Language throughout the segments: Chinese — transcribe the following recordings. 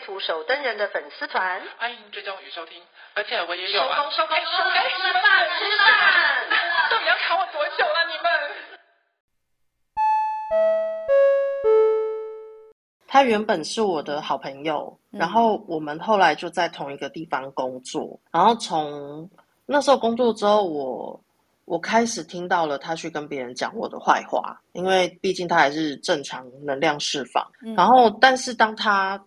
图手登人的粉丝团，欢迎追踪与收听，而且我也有啊。收工收工收工，吃饭吃饭，到底要卡我多久了你们？他原本是我的好朋友，然后我们后来就在同一个地方工作，然后从那时候工作之后，我我开始听到了他去跟别人讲我的坏话，因为毕竟他还是正常能量释放，然后但是当他。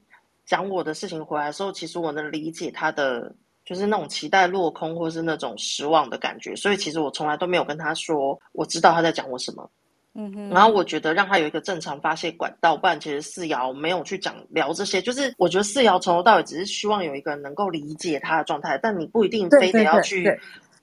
讲我的事情回来的时候，其实我能理解他的，就是那种期待落空，或是那种失望的感觉。所以其实我从来都没有跟他说，我知道他在讲我什么。嗯哼。然后我觉得让他有一个正常发泄管道，不然其实四瑶没有去讲聊这些。就是我觉得四瑶从头到尾只是希望有一个人能够理解他的状态，但你不一定非得要去。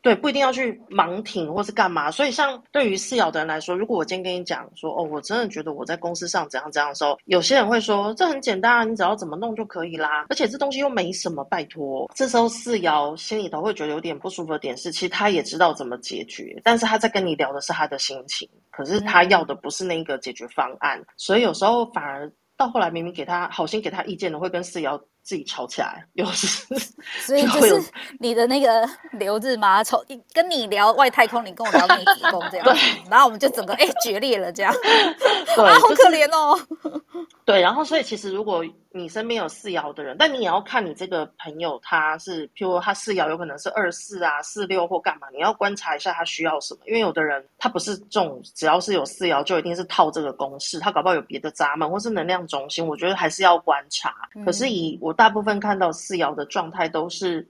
对不一定要去盲挺或是干嘛，所以像对于四爻的人来说，如果我今天跟你讲说，哦，我真的觉得我在公司上怎样怎样的时候，有些人会说，这很简单啊，你只要怎么弄就可以啦，而且这东西又没什么，拜托。这时候四爻心里头会觉得有点不舒服的点是，其实他也知道怎么解决，但是他在跟你聊的是他的心情，可是他要的不是那个解决方案，嗯、所以有时候反而到后来明明给他好心给他意见的，会跟四爻。自己吵起来，又是，所以就是你的那个刘日吗吵，跟你聊外太空，你跟我聊内子宫这样，对，然后我们就整个哎、欸、决裂了这样，对，啊，好可怜哦。对，然后所以其实如果你身边有四爻的人，但你也要看你这个朋友他是，譬如他四爻有可能是二四啊、四六或干嘛，你要观察一下他需要什么，因为有的人他不是这种，只要是有四爻就一定是套这个公式，他搞不好有别的闸门或是能量中心，我觉得还是要观察。嗯、可是以我大部分看到四爻的状态都是。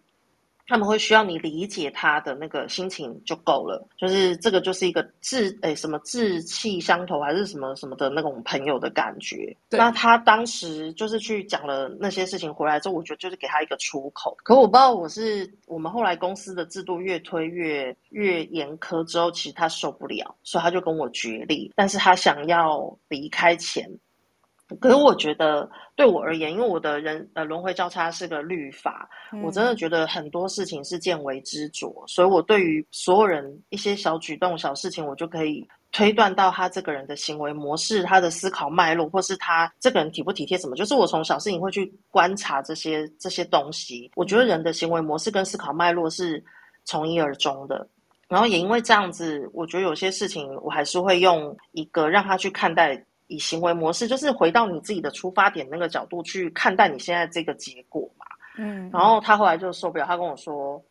他们会需要你理解他的那个心情就够了，就是这个就是一个志诶什么志气相投还是什么什么的那种朋友的感觉。那他当时就是去讲了那些事情回来之后，我觉得就是给他一个出口。可我不知道我是我们后来公司的制度越推越越严苛之后，其实他受不了，所以他就跟我决裂。但是他想要离开前。可是我觉得，对我而言，因为我的人呃轮回交叉是个律法，嗯，我真的觉得很多事情是见微知著，所以我对于所有人一些小举动、小事情，我就可以推断到他这个人的行为模式、他的思考脉络，或是他这个人体不体贴什么。就是我从小事情会去观察这些这些东西。我觉得人的行为模式跟思考脉络是从一而终的，然后也因为这样子，我觉得有些事情我还是会用一个让他去看待。以行为模式，就是回到你自己的出发点那个角度去看待你现在这个结果嘛。嗯，然后他后来就受不了，他跟我说：“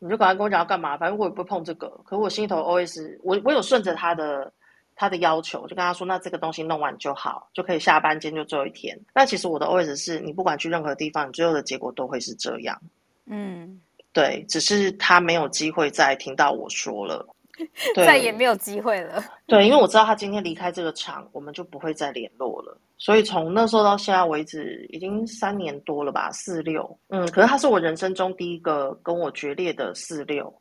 你就赶快跟我讲要干嘛，反正我也不碰这个。”可我心里头 OS，我我有顺着他的他的要求，就跟他说：“那这个东西弄完就好，就可以下班，今天就最后一天。”那其实我的 OS 是你不管去任何地方，你最后的结果都会是这样。嗯，对，只是他没有机会再听到我说了。再也没有机会了。对，因为我知道他今天离开这个厂，我们就不会再联络了。所以从那时候到现在为止，已经三年多了吧，四六。嗯，可是他是我人生中第一个跟我决裂的四六。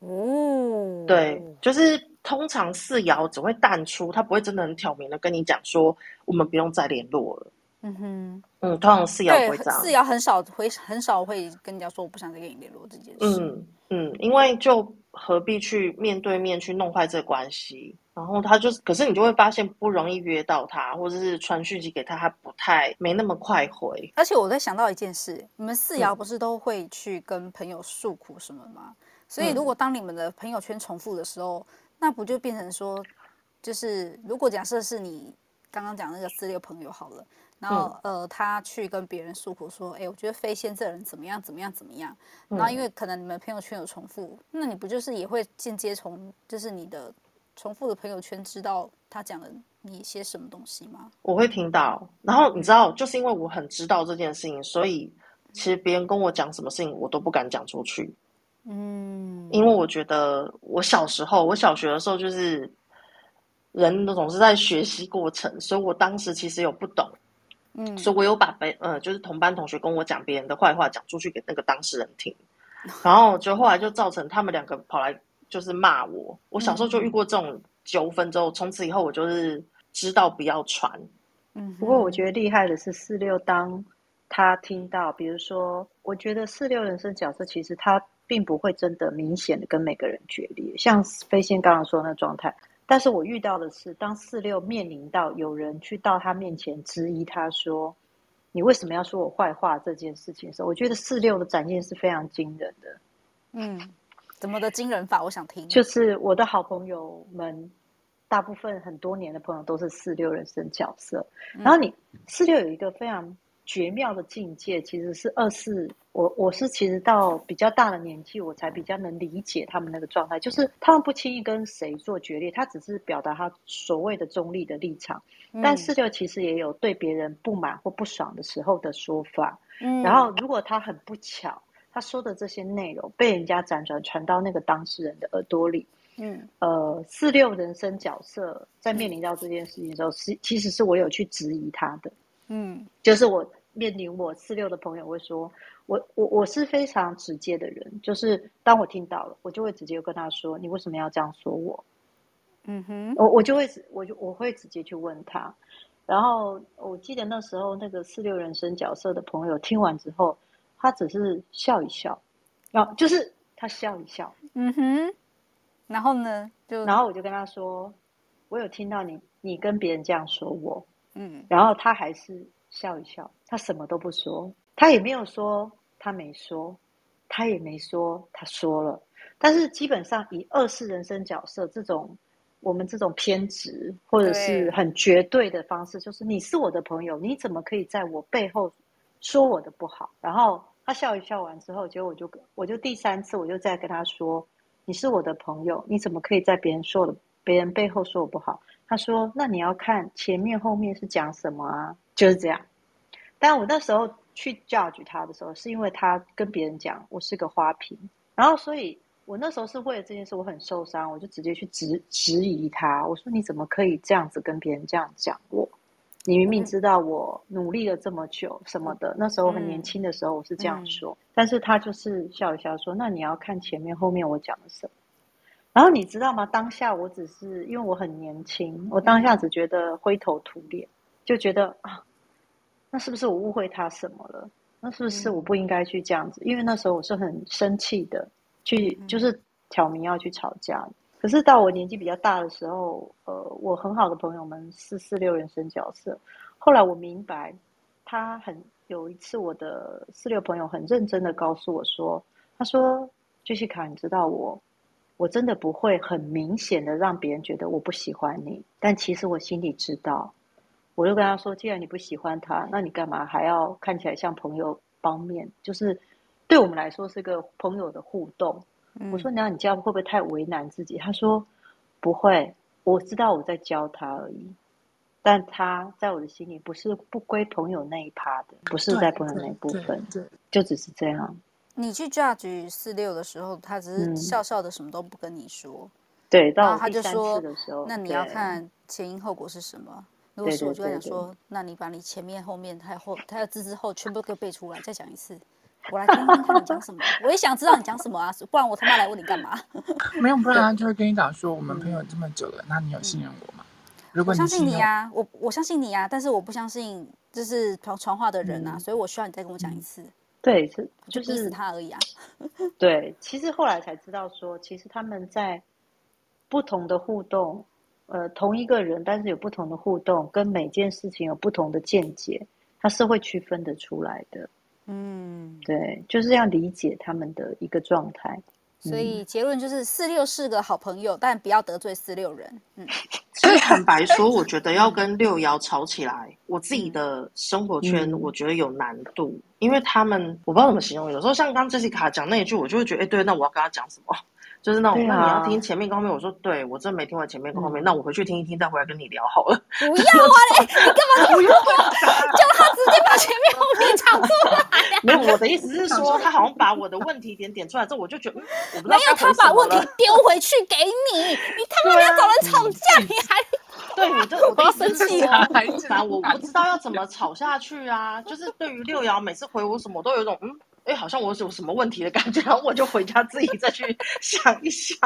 哦，对，就是通常四爻只会淡出，他不会真的很挑明的跟你讲说，我们不用再联络了。嗯哼，嗯，通常四爻不会这样，四爻很少会很少会跟人家说我不想再跟你联络这件事。嗯嗯，因为就。何必去面对面去弄坏这关系？然后他就是，可是你就会发现不容易约到他，或者是传讯息给他，他不太没那么快回。而且我在想到一件事，你们四爻不是都会去跟朋友诉苦什么吗？嗯、所以如果当你们的朋友圈重复的时候，那不就变成说，就是如果假设是你刚刚讲那个四六朋友好了。然后，呃，他去跟别人诉苦说：“哎，我觉得飞仙这人怎么样，怎么样，怎么样。”然后，因为可能你们朋友圈有重复，那你不就是也会间接从就是你的重复的朋友圈知道他讲了你一些什么东西吗？我会听到。然后你知道，就是因为我很知道这件事情，所以其实别人跟我讲什么事情，我都不敢讲出去。嗯，因为我觉得我小时候，我小学的时候就是人都总是在学习过程，所以我当时其实有不懂。嗯，所以我有把别呃，就是同班同学跟我讲别人的坏话讲出去给那个当事人听，然后就后来就造成他们两个跑来就是骂我。我小时候就遇过这种纠纷之后，从此以后我就是知道不要传。嗯，不过我觉得厉害的是四六，当他听到，比如说，我觉得四六人生角色其实他并不会真的明显的跟每个人决裂，像飞仙刚刚说的那状态。但是我遇到的是，当四六面临到有人去到他面前质疑他说：“你为什么要说我坏话？”这件事情的时候，我觉得四六的展现是非常惊人的。嗯，怎么的惊人法？我想听。就是我的好朋友们，大部分很多年的朋友都是四六人生角色。然后你四六有一个非常绝妙的境界，其实是二四。我我是其实到比较大的年纪，我才比较能理解他们那个状态，就是他们不轻易跟谁做决裂，他只是表达他所谓的中立的立场。嗯、但四六其实也有对别人不满或不爽的时候的说法。嗯，然后如果他很不巧，他说的这些内容被人家辗转传到那个当事人的耳朵里，嗯，呃，四六人生角色在面临到这件事情的时候，是、嗯、其实是我有去质疑他的。嗯，就是我面临我四六的朋友会说。我我我是非常直接的人，就是当我听到了，我就会直接跟他说：“你为什么要这样说我？”嗯哼，我我就会我就我会直接去问他。然后我记得那时候那个四六人生角色的朋友听完之后，他只是笑一笑，然后就是他笑一笑。嗯哼，然后呢，就然后我就跟他说：“我有听到你你跟别人这样说我。”嗯，然后他还是笑一笑，他什么都不说。他也没有说他没说，他也没说他说了。但是基本上以二世人生角色这种我们这种偏执或者是很绝对的方式，就是你是我的朋友，你怎么可以在我背后说我的不好？然后他笑一笑完之后，结果我就我就第三次我就再跟他说，你是我的朋友，你怎么可以在别人说的别人背后说我不好？他说，那你要看前面后面是讲什么啊？就是这样。但我那时候。去 judge 他的时候，是因为他跟别人讲我是个花瓶，然后所以我那时候是为了这件事我很受伤，我就直接去质质疑他，我说你怎么可以这样子跟别人这样讲我？你明明知道我努力了这么久什么的，那时候很年轻的时候我是这样说，但是他就是笑一笑说，那你要看前面后面我讲的什么。然后你知道吗？当下我只是因为我很年轻，我当下只觉得灰头土脸，就觉得啊。那是不是我误会他什么了？那是不是我不应该去这样子？嗯、因为那时候我是很生气的，去就是挑明要去吵架。嗯、可是到我年纪比较大的时候，呃，我很好的朋友们是四六人生角色。后来我明白，他很有一次，我的四六朋友很认真的告诉我说：“他说，Jessica，你知道我，我真的不会很明显的让别人觉得我不喜欢你，但其实我心里知道。”我就跟他说：“既然你不喜欢他，那你干嘛还要看起来像朋友方面？就是对我们来说是个朋友的互动。嗯”我说：“那你这样会不会太为难自己？”他说：“不会，我知道我在教他而已，但他在我的心里不是不归朋友那一趴的，不是在朋友那一部分，就只是这样。”你去 judge 四六的时候，他只是笑笑的，什么都不跟你说。嗯、对，到第三次的时候，那你要看前因后果是什么。如果是我就在想说，那你把你前面后面还有后还有之之后全部给我背出来，再讲一次，我来听听看你讲什么。我也想知道你讲什么啊，不然我他妈来问你干嘛？没有，不然他 就会跟你讲说，我们朋友这么久了，那你有信任我吗？如果我相信你啊，我我相信你啊，但是我不相信就是传传话的人啊，嗯、所以我需要你再跟我讲一次。对，是就是他而已啊。对，其实后来才知道说，其实他们在不同的互动。呃，同一个人，但是有不同的互动，跟每件事情有不同的见解，他是会区分得出来的。嗯，对，就是要理解他们的一个状态。所以结论就是四六是个好朋友，但不要得罪四六人。嗯，所以坦白说，我觉得要跟六爻吵起来，我自己的生活圈我觉得有难度，嗯、因为他们我不知道怎么形容，有时候像刚刚 Jessica 讲那一句，我就会觉得，哎，对，那我要跟他讲什么？就是那种，啊、那你要听前面跟后面。我说，对，我真没听完前面跟后面，嗯、那我回去听一听，再回来跟你聊好了。不要啊！你 你干嘛不要？叫他直接把前面后面讲出来。没有，我的意思是说，他好像把我的问题点点出来之后，我就觉得，没有，他把问题丢回去给你。你他妈要找人吵架，你还 对，我就我要生气了啊！反正我不知道要怎么吵下去啊。就是对于六爻，每次回我什么，都有一种嗯，哎，好像我有什么问题的感觉，然后我就回家自己再去 想一想。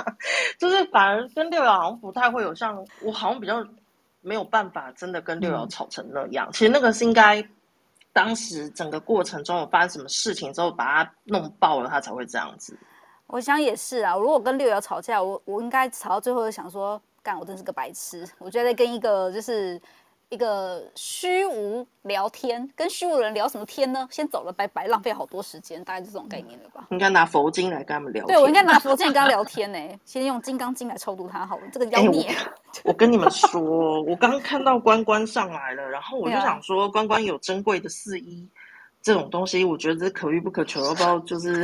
就是反而跟六爻好像不太会有像我好像比较没有办法真的跟六爻吵成那样。嗯、其实那个是应该当时整个过程中有发生什么事情之后把它弄爆了，他才会这样子。我想也是啊，如果跟六爻吵架，我我应该吵到最后就想说。干，我真是个白痴！我觉得跟一个就是一个虚无聊天，跟虚无人聊什么天呢？先走了，拜拜，浪费好多时间，大概是这种概念了吧？应该拿佛经来跟他们聊天。对，我应该拿佛经跟他聊天呢，先用金刚经来超度他好了。这个妖孽、欸我，我跟你们说，我刚看到关关上来了，然后我就想说，关关有珍贵的四一这种东西，我觉得这可遇不可求，要不要就是？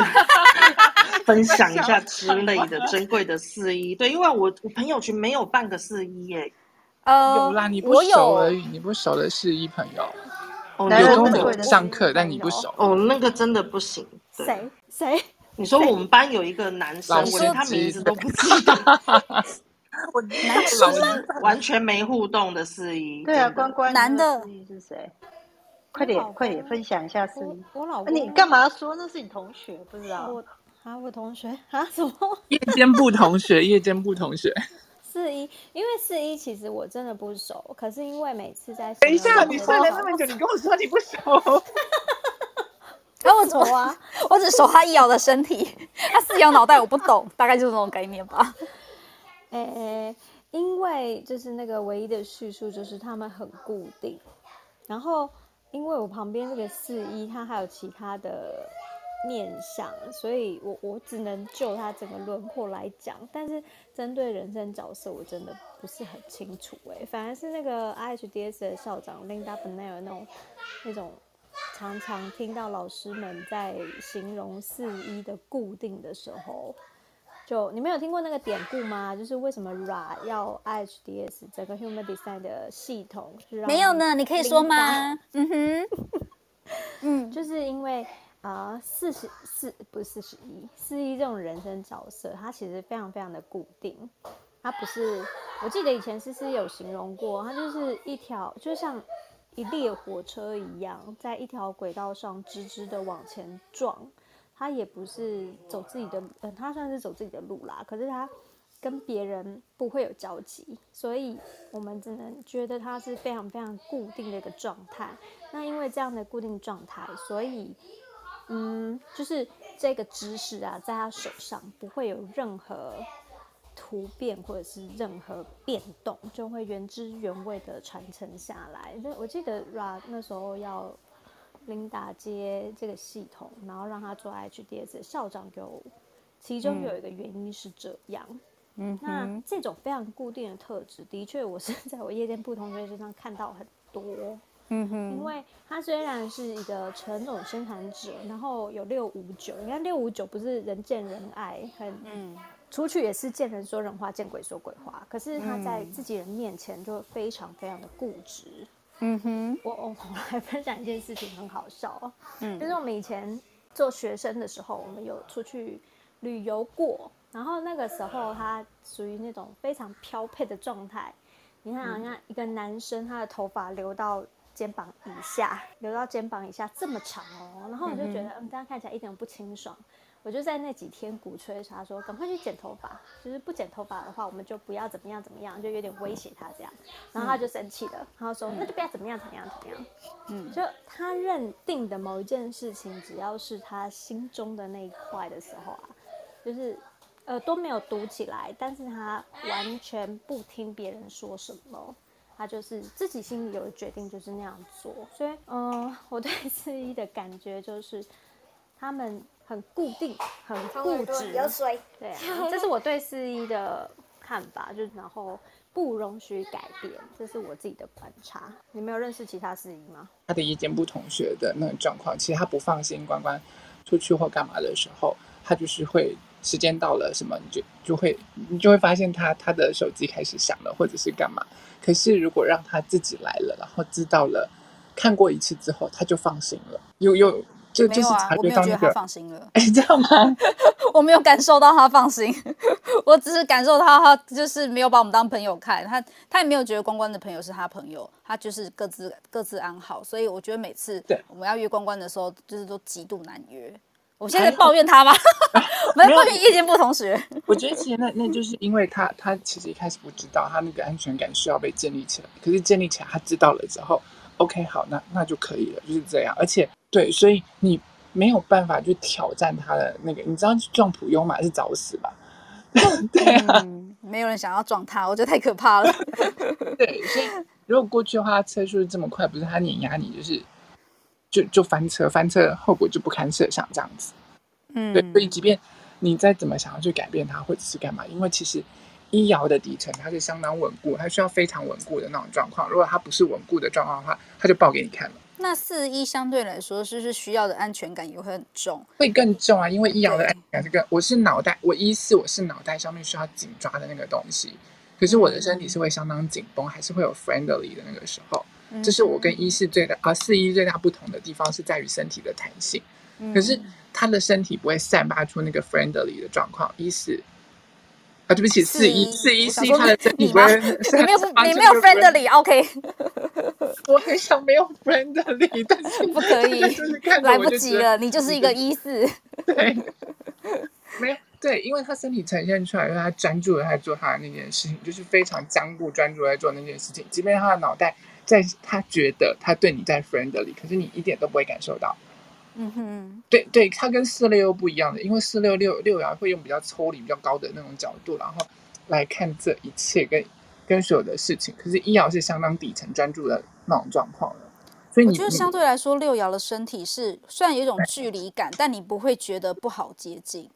分享一下之类的珍贵的四一，对，因为我我朋友圈没有半个四一耶，呃，有啦，你不熟而已，你不熟的是一朋友，哦，有跟我上课，但你不熟，哦，那个真的不行，谁谁？你说我们班有一个男生，我连他名字都不知道，我男生完全没互动的四一，对啊，关关男的是谁？快点快点分享一下四一，我老公，你干嘛说那是你同学？不知道。啊，我同学啊，什么？夜间部同学，夜间部同学。四一，因为四一其实我真的不熟，可是因为每次在等一下，你睡了那么久，你跟我说你不熟，那我怎么啊？我只熟他一摇的身体，他四摇脑袋我不懂，大概就是这种概念吧。诶、欸，因为就是那个唯一的叙述就是他们很固定，然后因为我旁边这个四一，他还有其他的。面相，所以我我只能就他整个轮廓来讲，但是针对人生角色，我真的不是很清楚哎、欸。反而是那个 IHDS 的校长 Linda Bonnell 那种那种，常常听到老师们在形容四一的固定的时候，就你没有听过那个典故吗？就是为什么 Ra 要 IHDS 整个 Human Design 的系统是没有呢？你可以说吗？嗯哼，嗯，就是因为。啊，四十四不是四十一，四一这种人生角色，它其实非常非常的固定。它不是，我记得以前思思有形容过，它就是一条，就像一列火车一样，在一条轨道上直直的往前撞。它也不是走自己的，嗯，它算是走自己的路啦。可是它跟别人不会有交集，所以我们只能觉得它是非常非常固定的一个状态。那因为这样的固定状态，所以。嗯，就是这个知识啊，在他手上不会有任何突变或者是任何变动，就会原汁原味的传承下来。那我记得 Ra 那时候要 Linda 接这个系统，然后让他做 HDS 校长，给我其中有一个原因是这样。嗯，那这种非常固定的特质，的确我是 在我夜间部同学身上看到很多。嗯哼，因为他虽然是一个纯种生产者，然后有六五九，你看六五九不是人见人爱，很嗯，出去也是见人说人话，见鬼说鬼话。可是他在自己人面前就非常非常的固执。嗯哼，我我我来分享一件事情，很好笑哦。嗯，就是我们以前做学生的时候，我们有出去旅游过，然后那个时候他属于那种非常飘配的状态。你看，好像一个男生，他的头发留到。肩膀以下，留到肩膀以下这么长哦，然后我就觉得，嗯，这样看起来一点都不清爽。我就在那几天鼓吹他说，赶快去剪头发，就是不剪头发的话，我们就不要怎么样怎么样，就有点威胁他这样。然后他就生气了，然后说，那就不要怎么样怎么样怎么样。嗯，就他认定的某一件事情，只要是他心中的那一块的时候啊，就是呃都没有读起来，但是他完全不听别人说什么。他就是自己心里有决定，就是那样做。所以，嗯、呃，我对 四一的感觉就是，他们很固定，很固执。有水。对啊，这是我对四一的看法，就然后不容许改变，这是我自己的观察。你没有认识其他四一吗？他的夜间部同学的那个状况，其实他不放心关关出去或干嘛的时候，他就是会时间到了什么，你就就会你就会发现他他的手机开始响了，或者是干嘛。可是，如果让他自己来了，然后知道了，看过一次之后，他就放心了。又又就没有啊，我没有觉得他放心了。哎，这样吗？我没有感受到他放心，我只是感受到他就是没有把我们当朋友看，他他也没有觉得关关的朋友是他朋友，他就是各自各自安好。所以我觉得每次我们要约关关的时候，就是都极度难约。我现在在抱怨他吗？我们在抱怨意见不同时。我觉得其实那那就是因为他他其实一开始不知道他那个安全感需要被建立起来，可是建立起来他知道了之后，OK 好，那那就可以了，就是这样。而且对，所以你没有办法去挑战他的那个，你知道撞普悠玛是找死吧？对啊、嗯，没有人想要撞他，我觉得太可怕了。对，所以如果过去的话，车速这么快，不是他碾压你，就是。就就翻车，翻车后果就不堪设想，这样子。嗯，对，所以即便你再怎么想要去改变它，或者是干嘛，因为其实医疗的底层它是相当稳固，它需要非常稳固的那种状况。如果它不是稳固的状况的话，它就爆给你看了。那四一相对来说，是不是需要的安全感也会很重？会更重啊，因为医疗的安全感是更，我是脑袋，我一四我是脑袋上面需要紧抓的那个东西，可是我的身体是会相当紧绷，还是会有 friendly 的那个时候。这是我跟一四最大啊四一最大不同的地方，是在于身体的弹性。可是他的身体不会散发出那个 friendly 的状况。一四啊，对不起，四一四一四一，他的身体不会，你没有你没有 friendly，OK？我很想没有 friendly，但是不可以，来不及了，你就是一个一四。对，没有对，因为他身体呈现出来，因为他专注的在做他的那件事情，就是非常僵固专注在做那件事情，即便他的脑袋。在他觉得他对你在 friendly，可是你一点都不会感受到。嗯哼，对对，他跟四六又不一样的，因为四六六六爻会用比较抽离、比较高的那种角度，然后来看这一切跟跟所有的事情。可是一爻是相当底层专注的那种状况的，所以你我觉得相对来说，六爻的身体是虽然有一种距离感，但你不会觉得不好接近。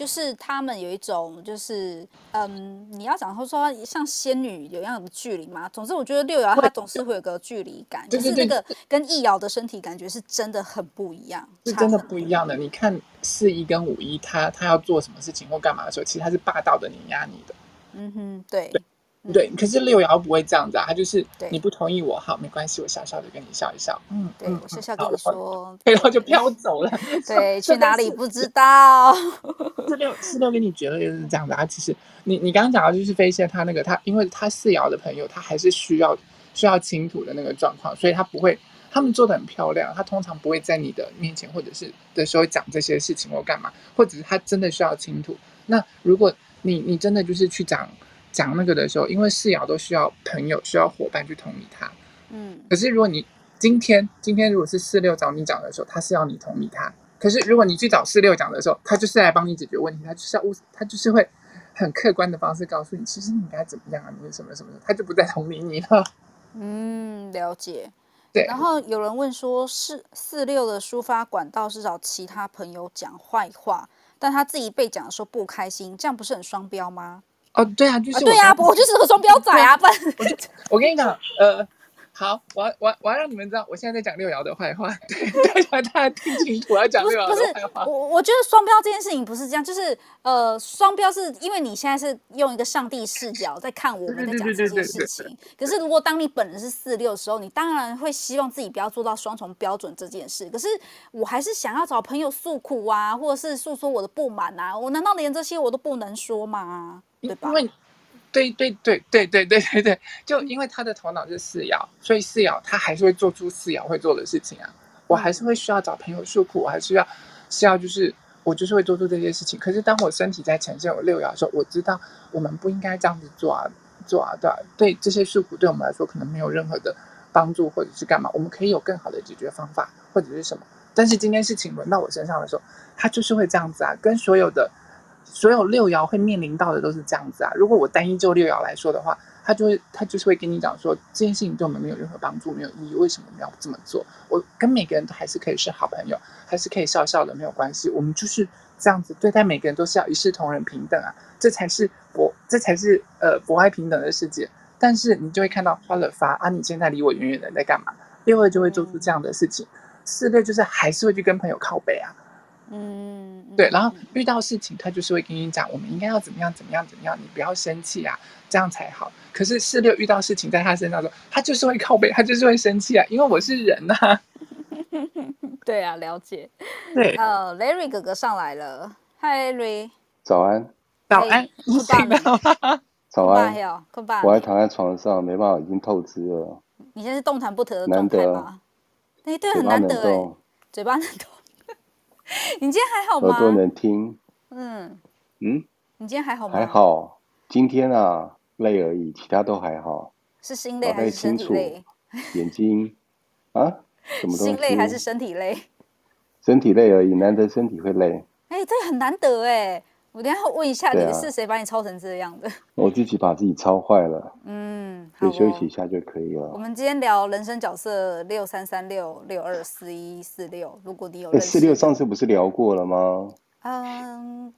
就是他们有一种，就是嗯，你要讲说说像仙女有一样的距离嘛？总之，我觉得六爻它总是会有个距离感，就是那个跟易爻的身体感觉是真的很不一样，是真的不一样的。你看四一跟五一，他他要做什么事情或干嘛的时候，其实他是霸道的碾压你的。嗯哼，对。对对，可是六爻不会这样子啊，他就是你不同意我，好，没关系，我笑笑的跟你笑一笑，嗯，对我笑笑跟你说，然后就飘走了，对，去哪里不知道。四六四六跟你觉得就是这样子啊，其实你你刚刚讲的就是飞仙他那个他，因为他四爻的朋友，他还是需要需要倾吐的那个状况，所以他不会，他们做的很漂亮，他通常不会在你的面前或者是的时候讲这些事情或干嘛，或者是他真的需要倾吐。那如果你你真的就是去讲。讲那个的时候，因为四爻都需要朋友、需要伙伴去同理他。嗯，可是如果你今天今天如果是四六找你讲的时候，他是要你同理他。可是如果你去找四六讲的时候，他就是来帮你解决问题，他就是要他就是会很客观的方式告诉你，其实你应该怎么样啊，你是什么什么，他就不再同理你了。嗯，了解。对。然后有人问说，四四六的抒发管道是找其他朋友讲坏话，但他自己被讲的时候不开心，这样不是很双标吗？哦，对啊，就是对啊，我就是个双标仔啊！不然，我就我跟你讲，呃，好，我要我要我要让你们知道，我现在在讲六爻的坏话，对，大家大家听清楚，我要讲六爻的坏话。我我觉得双标这件事情不是这样，就是呃，双标是因为你现在是用一个上帝视角在看我们在讲这件事情。可是如果当你本人是四六的时候，你当然会希望自己不要做到双重标准这件事。可是我还是想要找朋友诉苦啊，或者是诉说我的不满啊，我难道连这些我都不能说吗？对吧？因为，对对对对对对对对，就因为他的头脑是四爻，所以四爻他还是会做出四爻会做的事情啊。我还是会需要找朋友诉苦，我还是要需要就是我就是会做出这些事情。可是当我身体在呈现我六爻的时候，我知道我们不应该这样子做啊做啊，对啊，对这些诉苦对我们来说可能没有任何的帮助，或者是干嘛？我们可以有更好的解决方法，或者是什么？但是今天事情轮到我身上的时候，他就是会这样子啊，跟所有的。所有六爻会面临到的都是这样子啊。如果我单一就六爻来说的话，他就会他就是会跟你讲说，这件事情对我们没有任何帮助，没有意义，为什么要这么做？我跟每个人都还是可以是好朋友，还是可以笑笑的，没有关系。我们就是这样子对待每个人，都是要一视同仁、平等啊，这才是博，这才是呃博爱平等的世界。但是你就会看到发了发啊，你现在离我远远的在干嘛？六二就会做出这样的事情，四六就是还是会去跟朋友靠背啊。嗯，对，然后遇到事情，他就是会跟你讲，我们应该要怎么样，怎么样，怎么样，你不要生气啊，这样才好。可是四六遇到事情在他身上的时候，他就是会靠背，他就是会生气啊，因为我是人呐、啊。对啊，了解。对，呃、uh,，Larry 哥哥上来了，Hi Larry，早安，早安，你醒了吗？早安，我还躺在床上，没办法，已经透支了。你现在是动弹不得的状态吗？哎，对，很难得哎，嘴巴能动。你今天还好吗？耳朵能听。嗯嗯，你今天还好吗？还好，今天啊累而已，其他都还好。是心累还是身体累？眼睛 啊？什么东西？心累还是身体累？身体累而已，难得身体会累。哎，这很难得哎。我等下问一下，你是谁把你抄成这样的？我自己把自己抄坏了。嗯，可以休息一下就可以了。我们今天聊人生角色六三三六六二四一四六。如果你有四六，上次不是聊过了吗？嗯，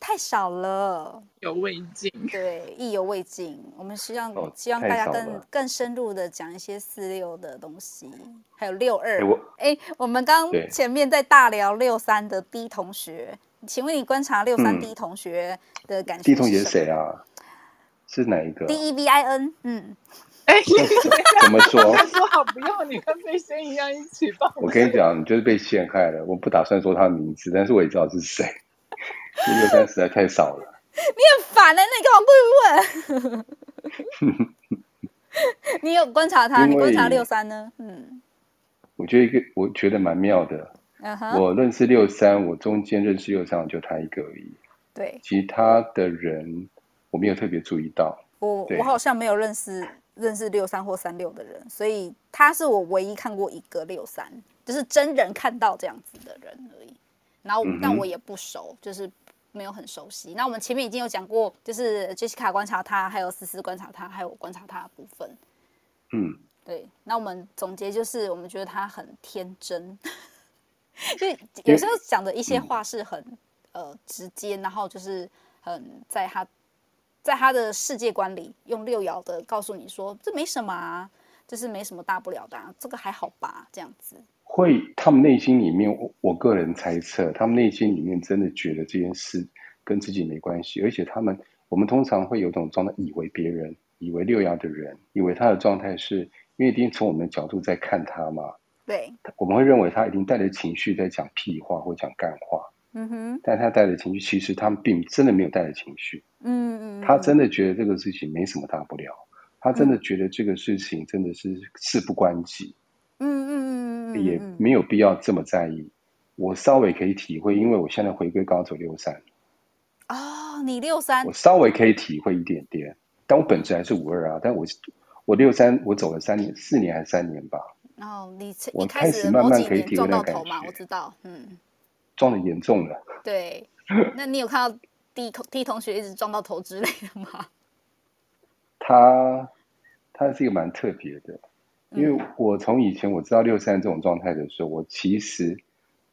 太少了，有未尽。对，意犹未尽。我们希望希望大家更更深入的讲一些四六的东西，还有六二。哎，我们刚前面在大聊六三的 D 同学。请问你观察六三 D 同学的感觉？D 同学是谁啊？是哪一个？D E V I N。嗯，哎，怎么说？说好不要你跟飞仙一样一起报。我跟你讲，你就是被陷害了。我不打算说他的名字，但是我也知道是谁。六三实在太少了。你很烦呢，那你干嘛故意问？你有观察他？你观察六三呢？嗯，我觉得一个，我觉得蛮妙的。Uh huh. 我认识六三，我中间认识六三就他一个而已。对，其他的人我没有特别注意到。我我好像没有认识认识六三或三六的人，所以他是我唯一看过一个六三，就是真人看到这样子的人而已。然后，嗯、但我也不熟，就是没有很熟悉。那我们前面已经有讲过，就是 Jessica 观察他，还有思思观察他，还有我观察他的部分。嗯，对。那我们总结就是，我们觉得他很天真。就有时候讲的一些话是很、嗯、呃直接，然后就是很在他在他的世界观里用六爻的告诉你说，这没什么啊，这是没什么大不了的、啊，这个还好吧，这样子。会，他们内心里面，我我个人猜测，他们内心里面真的觉得这件事跟自己没关系，而且他们我们通常会有种状态，以为别人以为六爻的人，以为他的状态是因为一定从我们的角度在看他嘛。对，我们会认为他已经带着情绪在讲屁话或讲干话，嗯哼，但他带着情绪，其实他们并真的没有带着情绪，嗯嗯，他真的觉得这个事情没什么大不了，他真的觉得这个事情真的是事不关己，嗯嗯嗯嗯，也没有必要这么在意。我稍微可以体会，因为我现在回归高走六三，哦，你六三，我稍微可以体会一点点，但我本质还是五二啊，但我我六三，我走了三年，四年还是三年吧。然后你我开始慢慢可以撞到头嘛，我知道，嗯，撞的严重了。对，那 你有看到 D 同 D 同学一直撞到头之类的吗？他他是一个蛮特别的，因为我从以前我知道六三这种状态的时候，我其实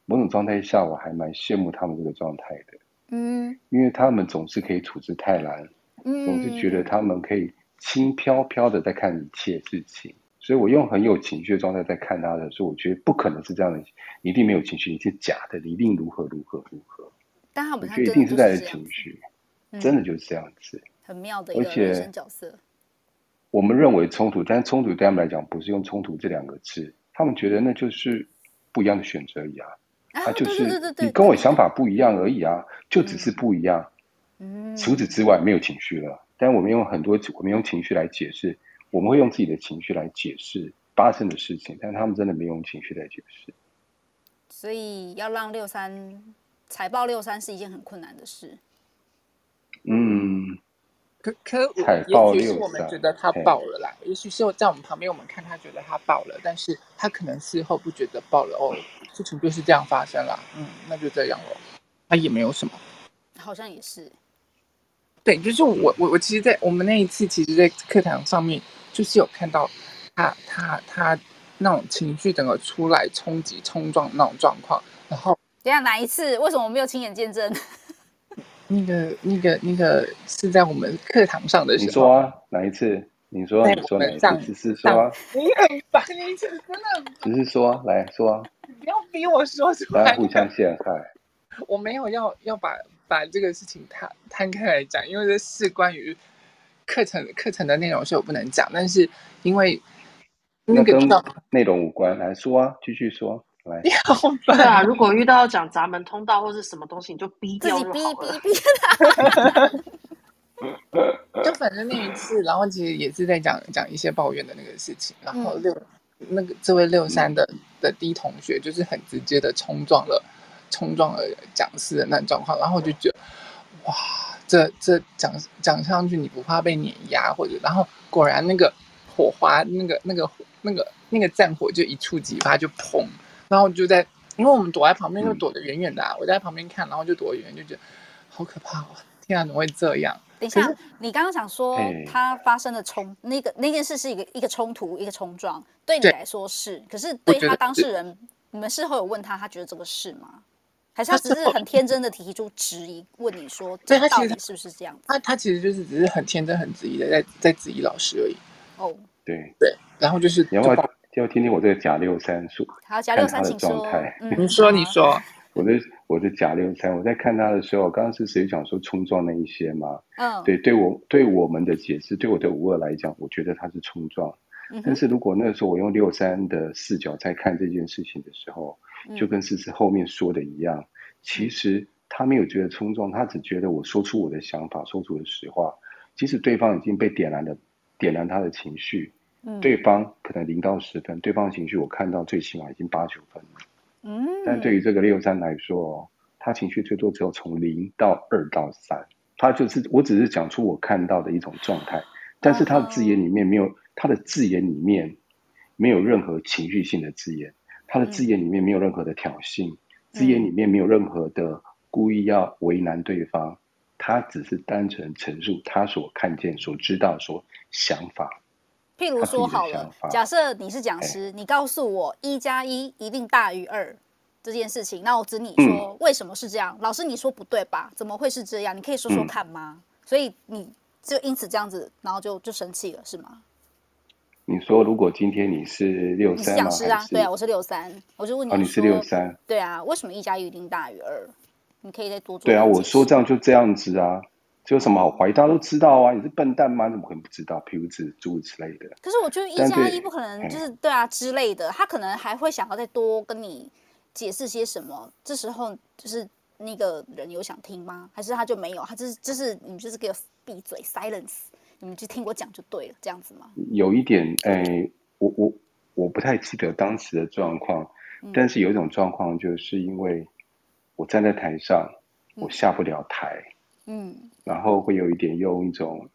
某种状态下我还蛮羡慕他们这个状态的，嗯，因为他们总是可以处之泰然，嗯，总是觉得他们可以轻飘飘的在看一切事情。所以我用很有情绪的状态在看他的时候，我觉得不可能是这样的，你一定没有情绪，你是假的，你一定如何如何如何。但他我觉得一定是带着情绪，嗯、真的就是这样子，很妙的一个人生角色。我们认为冲突，但冲突对他们来讲不是用冲突这两个字，他们觉得那就是不一样的选择而已啊，啊，就是你跟我想法不一样而已啊，就只是不一样。嗯，除此之外没有情绪了。但我们用很多，我们用情绪来解释。我们会用自己的情绪来解释发生的事情，但他们真的没用情绪来解释。所以要让六三财报六三是一件很困难的事。嗯，可可财报也许是我们觉得他爆了啦，也许是在我们旁边我们看他觉得他爆了，但是他可能事后不觉得爆了哦，事情就是这样发生了。嗯，那就这样了，他也没有什么。好像也是。对，就是我我我其实，在我们那一次，其实，在课堂上面。就是有看到他他他那种情绪整个出来冲击冲撞那种状况，然后等下哪一次？为什么我没有亲眼见证？那个那个那个是在我们课堂上的时候。你说啊，哪一次？你说你说哪一次？只是说啊。你很烦，你真的很。只是说，来说啊。你不要逼我说出来。互相陷害。我没有要要把把这个事情摊摊开来讲，因为这是关于。课程课程的内容是我不能讲，但是因为那个跟内容无关，来说啊，继续说。来，对啊，如果遇到要讲闸门通道或是什么东西，你就逼掉就好了。自己逼逼逼他。就反正那一次，然后其实也是在讲讲一些抱怨的那个事情，然后六、嗯、那个这位六三的的 D 同学就是很直接的冲撞了，冲撞了讲师的那状况，然后我就觉得哇，这这讲讲上去你不怕被碾压或者，然后果然那个火花那个那个那个那个战火就一触即发就砰，然后就在因为我们躲在旁边就躲得远远的、啊，嗯、我在旁边看，然后就躲远远就觉得好可怕哦，天啊，怎么会这样？等一下，你刚刚想说他发生的冲那个那件事是一个一个冲突一个冲撞，对你来说是，可是对他当事人，你们事后有问他，他觉得这个是吗？还是他只是很天真的提出质疑，问你说这到底是不是这样？他他其实就是只是很天真很质疑的在在质疑老师而已。哦，对对，然后就是你要不要要听听我这个甲六三说，好，甲六三请说，你说你说。我的我的甲六三，我在看他的时候，刚刚是谁讲说冲撞那一些吗？嗯，对，对我对我们的解释，对我的五二来讲，我觉得他是冲撞。嗯、但是如果那个时候我用六三的视角在看这件事情的时候，就跟思思后面说的一样，嗯、其实他没有觉得冲撞，他只觉得我说出我的想法，说出我的实话。即使对方已经被点燃了，点燃他的情绪，嗯、对方可能零到十分，对方的情绪我看到最起码已经八九分了。嗯，但对于这个六三来说，他情绪最多只有从零到二到三，他就是我只是讲出我看到的一种状态，但是他的字眼里面没有他的字眼里面没有任何情绪性的字眼，他的字眼里面没有任何的挑衅，字眼里面没有任何的故意要为难对方，他只是单纯陈述他所看见、所知道、所想法。譬如说好了，假设你是讲师，你告诉我一加一一定大于二这件事情，那我指你说为什么是这样？老师你说不对吧？怎么会是这样？你可以说说看吗？所以你就因此这样子，然后就就生气了是吗？你说如果今天你是六三，你是啊？对啊，我是六三，我就问你，你是六三？对啊，为什么一加一一定大于二？你可以再多做。对啊，我说这样就这样子啊。就什么好怀疑？大家都知道啊！你是笨蛋吗？怎么可能不知道？譬如此诸如此类的。可是我觉得一加一不可能就是对啊之类的，他可能还会想要再多跟你解释些什么。这时候就是那个人有想听吗？还是他就没有？他就是就是你就是给我闭嘴，silence，你们就听我讲就对了，这样子吗？有一点，哎、欸，我我我不太记得当时的状况，嗯、但是有一种状况，就是因为我站在台上，我下不了台。嗯。然后会有一点用一种，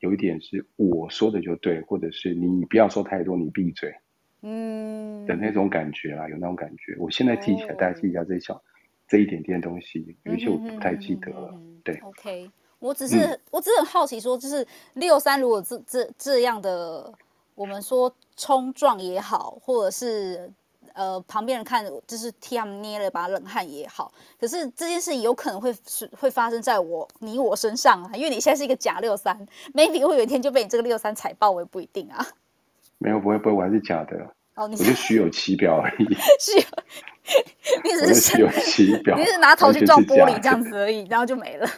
有一点是我说的就对，或者是你不要说太多，你闭嘴，嗯的那种感觉啦，有那种感觉。我现在记起来，大家记一下这小这一点点东西，有一些我不太记得了。对，OK，我只是、嗯、我只是很好奇，说就是六三如果这这这样的，我们说冲撞也好，或者是。呃，旁边人看就是替他们捏了把冷汗也好，可是这件事情有可能会是会发生在我你我身上啊，因为你现在是一个假六三，maybe 会有一天就被你这个六三踩爆，我也不一定啊。没有，不会，不会，我还是假的。哦，你是虚有其表而已。虚有，你只是虚有其表，你是拿头去撞玻璃这样子而已，然后就没了。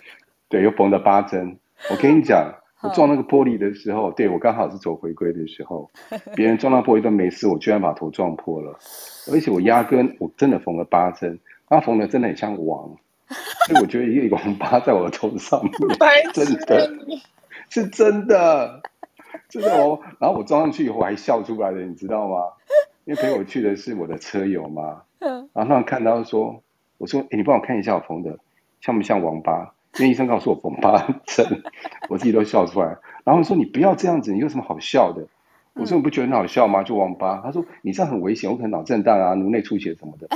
对，又缝了八针。我跟你讲。我撞那个玻璃的时候，对，我刚好是走回归的时候，别人撞到玻璃都没事，我居然把头撞破了，而且我压根我真的缝了八针，他缝的真的很像王，所以我觉得一个王八在我的头上面，真的，是真的，真的哦。然后我撞上去以后还笑出来了，你知道吗？因为陪我去的是我的车友嘛，然后他们看到说，我说，哎，你帮我看一下我缝的像不像王八？因为医生告诉我缝八针，我自己都笑出来。然后说你不要这样子，你有什么好笑的？我说你不觉得很好笑吗？就王八。他说你这样很危险，我可能脑震荡啊、颅内出血什么的。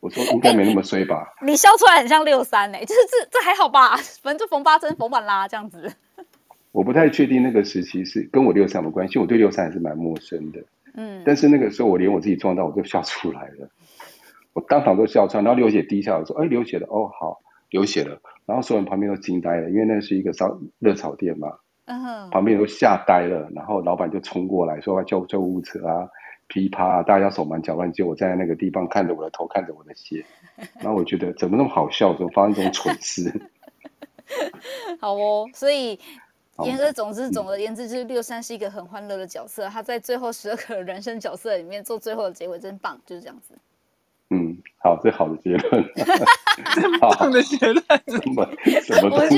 我说应该没那么衰吧？你笑出来很像六三哎，就是这这还好吧？反正就缝八针缝完啦，这样子。我不太确定那个时期是跟我六三有关系，我对六三还是蛮陌生的。嗯，但是那个时候我连我自己撞到我都笑出来了，我当场都笑出来，然后流血滴下来说：“哎，流血了哦，好，流血了。”然后所有人旁边都惊呆了，因为那是一个烧热炒店嘛，嗯哼，旁边都吓呆了。然后老板就冲过来说要叫救护车啊，噼啪啊，大家手忙脚乱，结果我站在那个地方看着我的头，看着我的血。然后我觉得怎么那么好笑，怎么发生这种蠢事？好哦，所以言而总之，总而言之，就是六三是一个很欢乐的角色。他在最后十二个人生角色里面做最后的结尾，真棒，就是这样子。好，最好的结论，好的结论。什 么什么？我就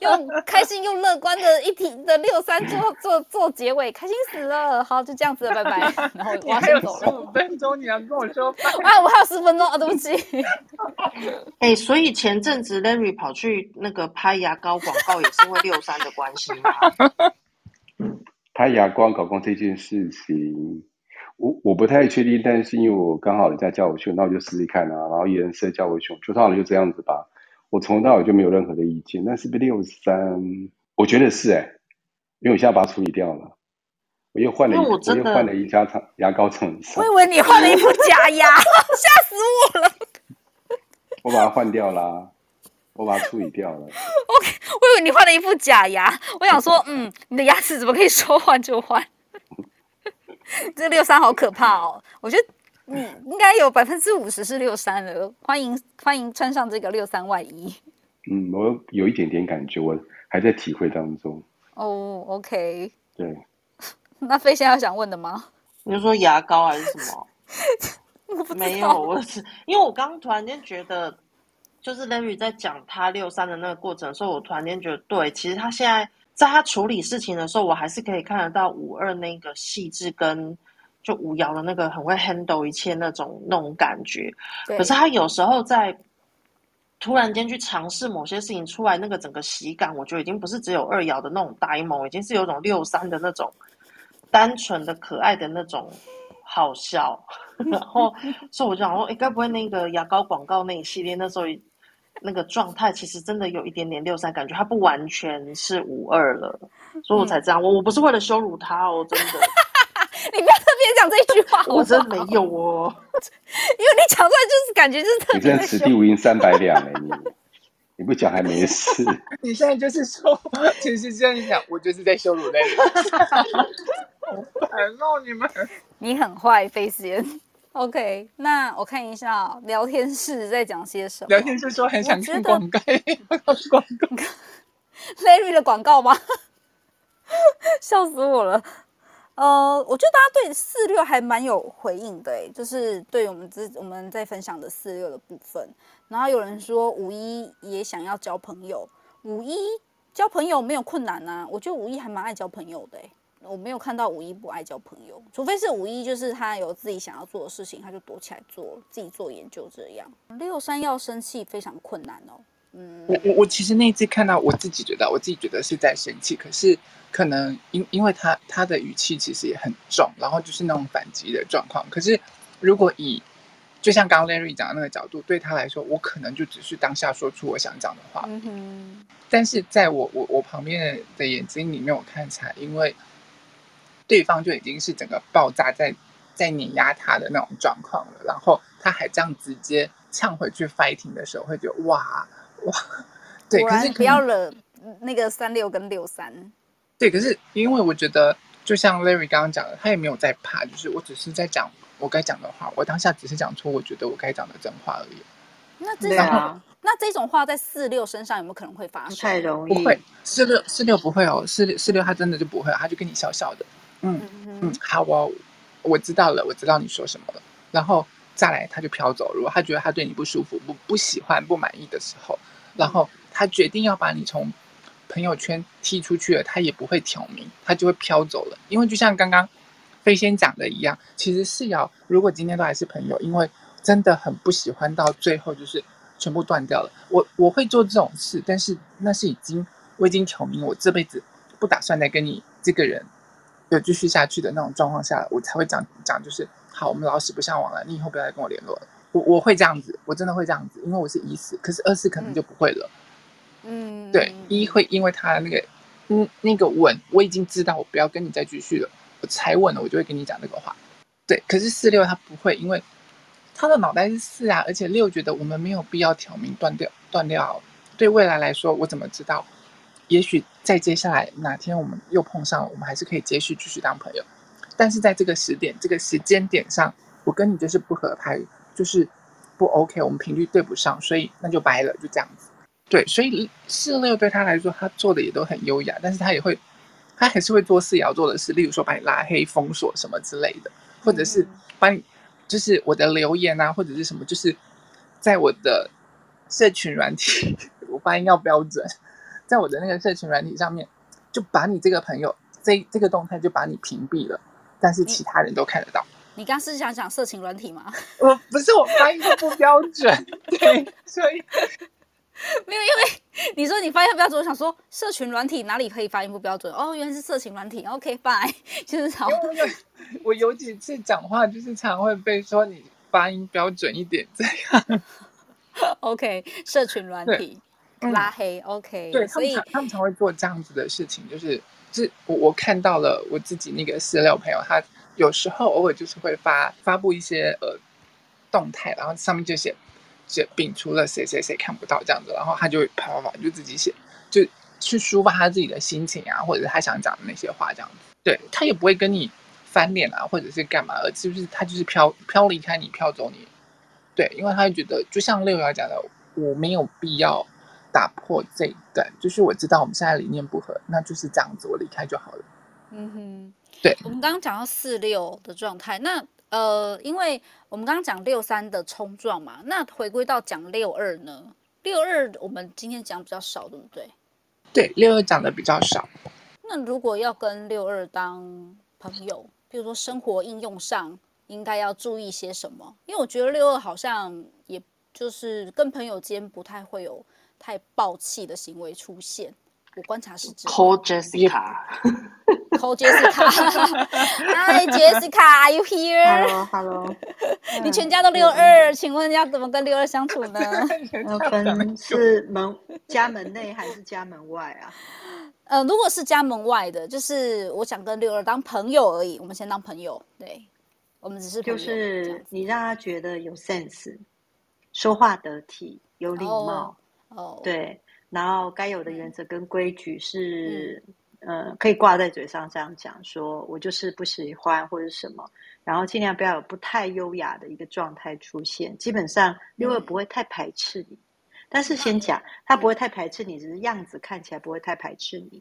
用开心又乐观的一题的六三做做做结尾，开心死了。好，就这样子了，拜拜。然后我要先走了。十五分钟，你要跟我说啊？我还有十分钟啊，对不起。哎、欸，所以前阵子 Larry 跑去那个拍牙膏广告，也是因为六三的关系吗？拍牙膏广告这件事情。我我不太确定，但是因为我刚好人家叫我去，那我就试试看啊。然后颜色叫我去，就好了，就这样子吧。我从头到尾就没有任何的意见。那是不是六三？我觉得是哎、欸，因为我现在把它处理掉了，我又换了一，我，我又换了一家厂牙膏厂商。我以为你换了一副假牙，吓死我了。我把它换掉啦，我把它处理掉了。OK，我以为你换了一副假牙，我想说，嗯，你的牙齿怎么可以说换就换？这六三好可怕哦！我觉得你应该有百分之五十是六三了，欢迎欢迎穿上这个六三外衣。嗯，我有一点点感觉，我还在体会当中。哦、oh，OK。对。那飞仙要想问的吗？你是说牙膏还是什么？没有，我是因为我刚突然间觉得，就是 Larry 在讲他六三的那个过程，所以我突然间觉得，对，其实他现在。在他处理事情的时候，我还是可以看得到五二那个细致跟就五爻的那个很会 handle 一切那种那种感觉。可是他有时候在突然间去尝试某些事情出来，那个整个喜感，我觉得已经不是只有二爻的那种呆萌，已经是有种六三的那种单纯的可爱的那种好笑。然后，所以我就想说，哎，该不会那个牙膏广告那一系列那时候？那个状态其实真的有一点点六三感觉，他不完全是五二了，所以我才这样。我我不是为了羞辱他哦，真的。你不要特别讲这句话，我真的没有哦。因为你讲出来就是感觉就是特别。你真的此地无银三百两哎，你你不讲还没事。你现在就是说，其实这样讲，我就是在羞辱那个。好烦哦，你们。你很坏，飞仙。OK，那我看一下聊天室在讲些什么。聊天室说很想看广告，广告，Larry 的广告吗？笑死我了。呃，我觉得大家对四六还蛮有回应的，就是对我们这我们在分享的四六的部分。然后有人说五一也想要交朋友，五一交朋友没有困难啊，我觉得五一还蛮爱交朋友的。我没有看到五一不爱交朋友，除非是五一就是他有自己想要做的事情，他就躲起来做，自己做研究这样。六三要生气非常困难哦。嗯，我我我其实那一次看到，我自己觉得我自己觉得是在生气，可是可能因因为他他的语气其实也很重，然后就是那种反击的状况。可是如果以就像刚刚 Larry 讲的那个角度，对他来说，我可能就只是当下说出我想讲的话。嗯哼。但是在我我我旁边的眼睛里面，我看起来因为。对方就已经是整个爆炸在在碾压他的那种状况了，然后他还这样直接呛回去 fighting 的时候，会觉得哇哇，对，可是不要惹那个三六跟六三。对，可是因为我觉得，就像 Larry 刚刚讲的，他也没有在怕，就是我只是在讲我该讲的话，我当下只是讲出我觉得我该讲的真话而已。那这种、啊、那这种话在四六身上有没有可能会发生？太容易，不会，四六四六不会哦，四六四六他真的就不会，他就跟你笑笑的。嗯嗯，好，我我知道了，我知道你说什么了。然后再来，他就飘走。如果他觉得他对你不舒服、不不喜欢、不满意的时候，然后他决定要把你从朋友圈踢出去了，他也不会挑明，他就会飘走了。因为就像刚刚飞仙讲的一样，其实是要如果今天都还是朋友，因为真的很不喜欢，到最后就是全部断掉了。我我会做这种事，但是那是已经我已经挑明，我这辈子不打算再跟你这个人。有继续下去的那种状况下，我才会讲讲，就是好，我们老死不相往来，你以后不要再跟我联络了。我我会这样子，我真的会这样子，因为我是一四，可是二四可能就不会了。嗯，对，一会因为他那个嗯那个稳，我已经知道我不要跟你再继续了，我才稳了，我就会跟你讲这个话。对，可是四六他不会，因为他的脑袋是四啊，而且六觉得我们没有必要挑明断掉断掉，对未来来说，我怎么知道？也许在接下来哪天我们又碰上了，我们还是可以继续继续当朋友。但是在这个时点、这个时间点上，我跟你就是不合拍，就是不 OK，我们频率对不上，所以那就掰了，就这样子。对，所以四六对他来说，他做的也都很优雅，但是他也会，他还是会做四爻做的事，例如说把你拉黑、封锁什么之类的，或者是把你，就是我的留言啊，或者是什么，就是在我的社群软体，我发音要标准，在我的那个社群软体上面，就把你这个朋友这这个动态就把你屏蔽了，但是其他人都看得到。你刚是想讲色情软体吗？我不是，我发音不标准，对，所以 没有，因为你说你发音不标准，我想说社群软体哪里可以发音不标准？哦，原来是色情软体。OK，bye，就是好。我有几次讲话就是常会被说你发音标准一点这样。OK，社群软体拉黑。OK，对，所以他们常他们常会做这样子的事情，就是就是我我看到了我自己那个私聊朋友他。有时候偶尔就是会发发布一些呃动态，然后上面就写写摒除了谁谁谁看不到这样子，然后他就会啪啪啪就自己写，就去抒发他自己的心情啊，或者是他想讲的那些话这样子。对，他也不会跟你翻脸啊，或者是干嘛，而就是他就是飘飘离开你，飘走你。对，因为他会觉得，就像六幺讲的，我没有必要打破这一段，就是我知道我们现在理念不合，那就是这样子，我离开就好了。嗯哼。对，我们刚刚讲到四六的状态，那呃，因为我们刚刚讲六三的冲撞嘛，那回归到讲六二呢？六二我们今天讲比较少，对不对？对，六二讲的比较少。那如果要跟六二当朋友，比如说生活应用上，应该要注意些什么？因为我觉得六二好像也就是跟朋友间不太会有太爆气的行为出现。我观察是这样。Call Jessica。Call Jessica。Hi Jessica，Are you here？Hello，Hello。你全家都六二，请问要怎么跟六二相处呢？要分是门家门内还是家门外啊？呃，如果是家门外的，就是我想跟六二当朋友而已。我们先当朋友，对，我们只是朋友。就是你让他觉得有 sense，说话得体，有礼貌。哦。Oh. Oh. 对。然后该有的原则跟规矩是，嗯、呃，可以挂在嘴上这样讲，说我就是不喜欢或者什么，然后尽量不要有不太优雅的一个状态出现。基本上六二不会太排斥你，嗯、但是先讲，他不会太排斥你，只是样子看起来不会太排斥你。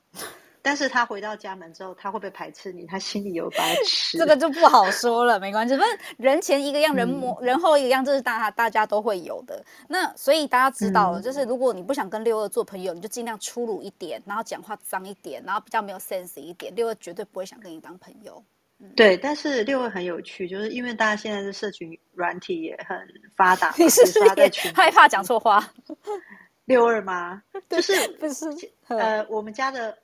但是他回到家门之后，他会不会排斥你？他心里有把尺，这个就不好说了。没关系，反正人前一个样，人模、嗯、人后一个样，这是大家大家都会有的。那所以大家知道了，嗯、就是如果你不想跟六二做朋友，你就尽量粗鲁一点，然后讲话脏一点，然后比较没有 sense 一点。六二绝对不会想跟你当朋友。嗯、对，但是六二很有趣，就是因为大家现在的社群软体也很发达，你是不是也害怕讲错话？六二吗？就是不是呃，我们家的。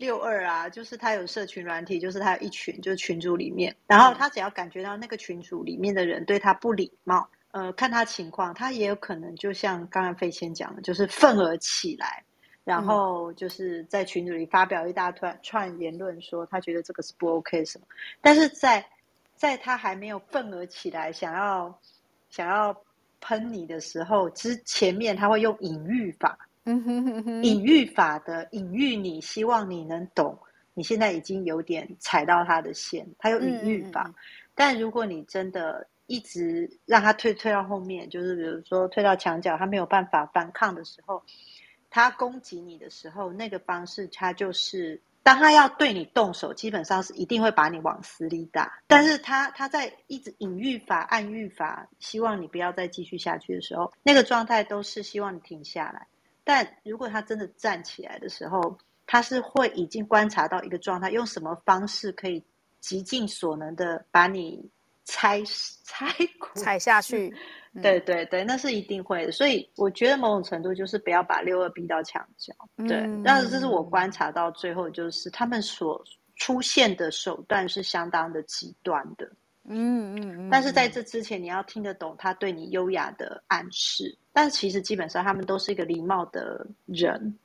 六二啊，就是他有社群软体，就是他有一群，就是群组里面，然后他只要感觉到那个群组里面的人对他不礼貌，呃，看他情况，他也有可能就像刚刚飞仙讲的，就是愤而起来，然后就是在群组里发表一大串串言论，说他觉得这个是不 OK 什么，但是在在他还没有愤而起来，想要想要喷你的时候，之前面他会用隐喻法。嗯哼哼哼，隐喻法的隐喻，你希望你能懂。你现在已经有点踩到他的线，他有隐喻法。嗯嗯嗯，但如果你真的一直让他退退到后面，就是比如说退到墙角，他没有办法反抗的时候，他攻击你的时候，那个方式他就是，当他要对你动手，基本上是一定会把你往死里打。但是他他在一直隐喻法、暗喻法，希望你不要再继续下去的时候，那个状态都是希望你停下来。但如果他真的站起来的时候，他是会已经观察到一个状态，用什么方式可以极尽所能的把你踩踩 踩下去？嗯、对对对，那是一定会的。所以我觉得某种程度就是不要把六二逼到墙角。对，嗯、但是这是我观察到最后，就是他们所出现的手段是相当的极端的。嗯嗯，但是在这之前，你要听得懂他对你优雅的暗示。但其实基本上，他们都是一个礼貌的人。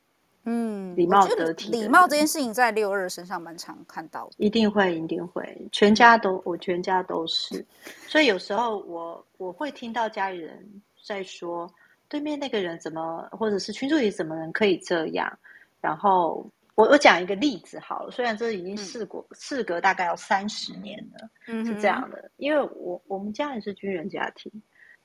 嗯，礼貌得体。礼貌这件事情在六二身上蛮常看到的。一定会，一定会，全家都，我全家都是。所以有时候我我会听到家里人在说，对面那个人怎么，或者是群主里怎么人可以这样，然后。我我讲一个例子好了，虽然这已经事过、嗯、事隔大概要三十年了，嗯、是这样的，因为我我们家人是军人家庭，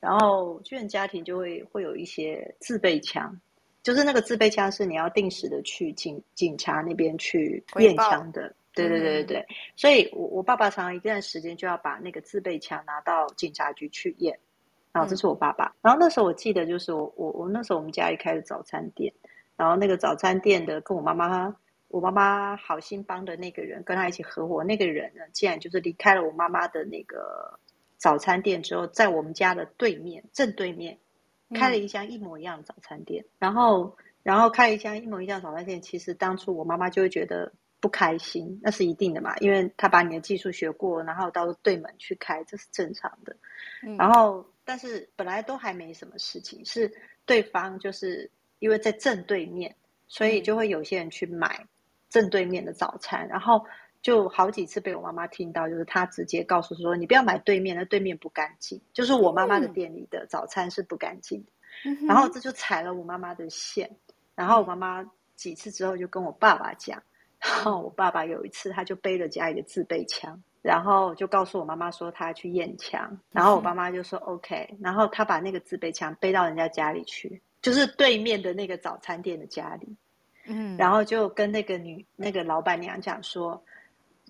然后军人家庭就会会有一些自备枪，就是那个自备枪是你要定时的去警警察那边去验枪的，报对对对对对，嗯、所以我我爸爸常常一段时间就要把那个自备枪拿到警察局去验，然后这是我爸爸。嗯、然后那时候我记得就是我我我那时候我们家里开的早餐店，然后那个早餐店的跟我妈妈，我妈妈好心帮的那个人跟他一起合伙，那个人呢，竟然就是离开了我妈妈的那个早餐店之后，在我们家的对面正对面开了一家一模一样的早餐店，嗯、然后然后开了一家一模一样的早餐店，其实当初我妈妈就会觉得。不开心，那是一定的嘛，因为她把你的技术学过，然后到对门去开，这是正常的。嗯、然后，但是本来都还没什么事情，是对方就是因为在正对面，所以就会有些人去买正对面的早餐，嗯、然后就好几次被我妈妈听到，就是她直接告诉说：“你不要买对面，那对面不干净。”就是我妈妈的店里的早餐是不干净的。嗯、然后这就踩了我妈妈的线，然后我妈妈几次之后就跟我爸爸讲。然后我爸爸有一次，他就背了家里的自备枪，然后就告诉我妈妈说他要去验枪，然后我爸妈就说 OK，然后他把那个自备枪背到人家家里去，就是对面的那个早餐店的家里，嗯，然后就跟那个女那个老板娘讲说，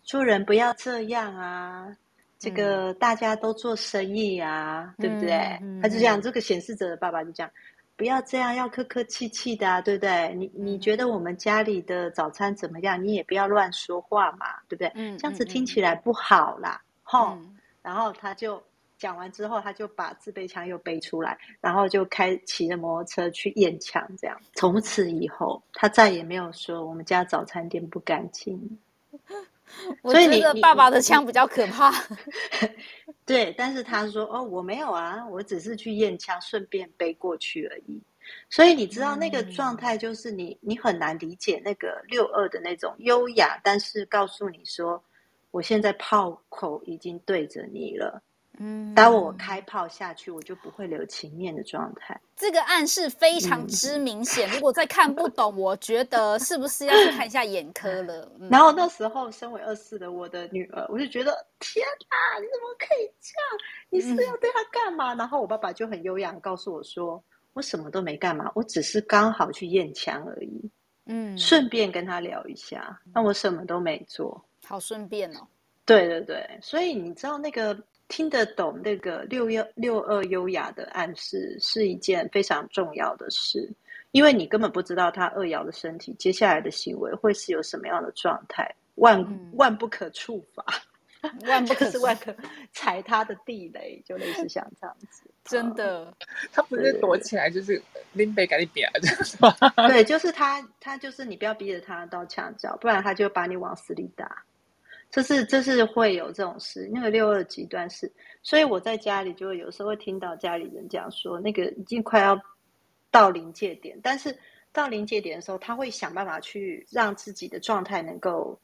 做人不要这样啊，这个大家都做生意啊，嗯、对不对？他就这样，这个显示者的爸爸就这样。不要这样，要客客气气的啊，对不对？你你觉得我们家里的早餐怎么样？你也不要乱说话嘛，对不对？嗯，这样子听起来不好啦，吼、嗯。然后他就讲完之后，他就把自备枪又背出来，然后就开骑着摩托车去验枪，这样。从此以后，他再也没有说我们家早餐店不干净。我觉得爸爸的枪比较可怕。对，但是他说：“哦，我没有啊，我只是去验枪，顺便背过去而已。”所以你知道那个状态，就是你你很难理解那个六二的那种优雅，但是告诉你说：“我现在炮口已经对着你了。”嗯，当我开炮下去，我就不会留情面的状态。这个暗示非常之明显。嗯、如果再看不懂，我觉得是不是要去看一下眼科了？嗯、然后那时候，身为二四的我的女儿，我就觉得天哪，你怎么可以这样？你是要对她干嘛？嗯、然后我爸爸就很优雅告诉我说：“我什么都没干嘛，我只是刚好去验枪而已。”嗯，顺便跟他聊一下，那我什么都没做，好顺便哦。对对对，所以你知道那个。听得懂那个六幺六二优雅的暗示是一件非常重要的事，因为你根本不知道他二爻的身体接下来的行为会是有什么样的状态，万、嗯、万不可触发，万不可是万可踩他的地雷，就类似像这样子。真的，他不是躲起来，就是拎杯赶紧扁，是吧？对，就是他，他就是你不要逼着他到墙角，不然他就把你往死里打。这是这是会有这种事，那个六二极端是，所以我在家里就会有时候会听到家里人讲说，那个已经快要到临界点，但是到临界点的时候，他会想办法去让自己的状态能够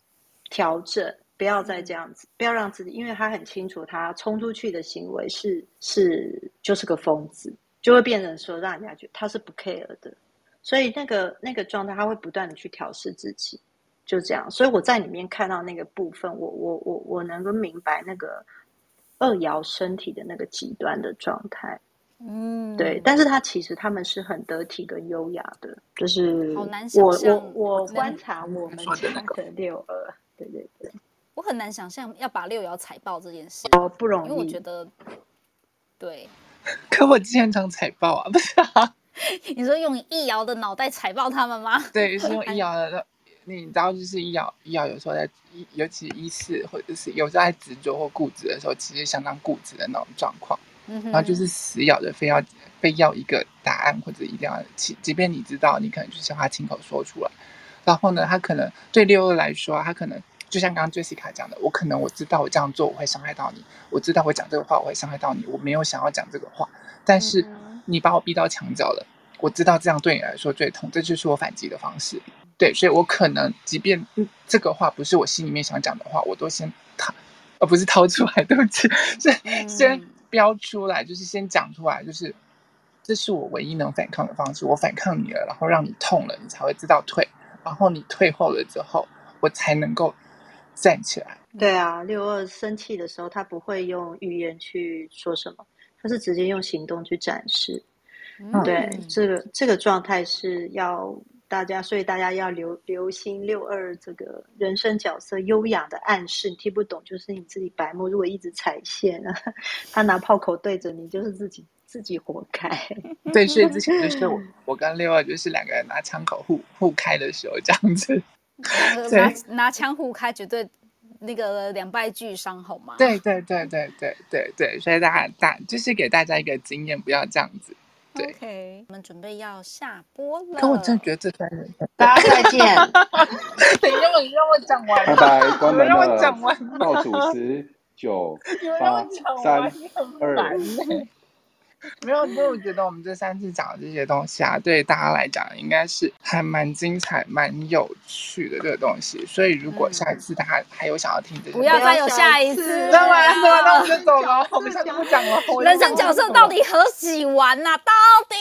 调整，不要再这样子，不要让自己，因为他很清楚，他冲出去的行为是是就是个疯子，就会变成说让人家觉得他是不 care 的，所以那个那个状态，他会不断的去调试自己。就这样，所以我在里面看到那个部分，我我我我能够明白那个二爻身体的那个极端的状态，嗯，对。但是他其实他们是很得体跟优雅的，就是我我我观察我们家的六二，对对对，我很难想象要把六爻踩爆这件事，哦，不容易，因为我觉得，对。可我之前常踩爆啊，不是啊？你说用一爻的脑袋踩爆他们吗？对，是用 一爻的。你知道，就是一爻一爻有时候在，尤其一四或者是有时候在执着或固执的时候，其实相当固执的那种状况。嗯、哼然后就是死咬着，非要非要一个答案，或者一定要，即即便你知道，你可能就是要他亲口说出来。然后呢，他可能对六二来说，他可能就像刚刚 Jessica 讲的，我可能我知道我这样做我会伤害到你，我知道我讲这个话我会伤害到你，我没有想要讲这个话，但是你把我逼到墙角了，我知道这样对你来说最痛，这就是我反击的方式。对，所以我可能即便这个话不是我心里面想讲的话，我都先掏，而不是掏出来，对不起，是 先标出来，就是先讲出来，就是这是我唯一能反抗的方式。我反抗你了，然后让你痛了，你才会知道退，然后你退后了之后，我才能够站起来。对啊，六二生气的时候，他不会用语言去说什么，他是直接用行动去展示。嗯、对，这个这个状态是要。大家，所以大家要留留心六二这个人生角色优雅的暗示，你听不懂就是你自己白目。如果一直踩线啊，他拿炮口对着你，就是自己自自己活该。对，所以之前就是我，我跟六二就是两个人拿枪口互互开的时候这样子。拿拿枪互开，绝对那个两败俱伤，好吗？对对对对对对对，所以大家大就是给大家一个经验，不要这样子。对，OK，我们准备要下播了。可我真的觉得这三人，大家再见。等一下，你让我讲完。拜拜，关门了。让我讲完。倒数十九 八三二。没有，因为我觉得我们这三次讲的这些东西啊，对大家来讲应该是还蛮精彩、蛮有趣的这个东西。所以如果下一次大家还有想要听的，不要再有下一次。那完了，那我们就走了。我们下次不讲了。人生角色到底何喜玩呐？到底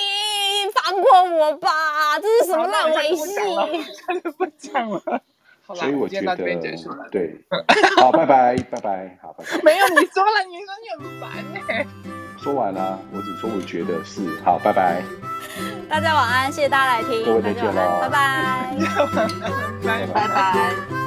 放过我吧！这是什么烂游戏？真的不讲了。所以我觉得，对，好，拜拜，拜拜，好，拜拜。没有，你说了，你说你很烦哎。说完了，我只说我觉得是好，拜拜。大家晚安，谢谢大家来听，各位再见了，拜拜，拜拜。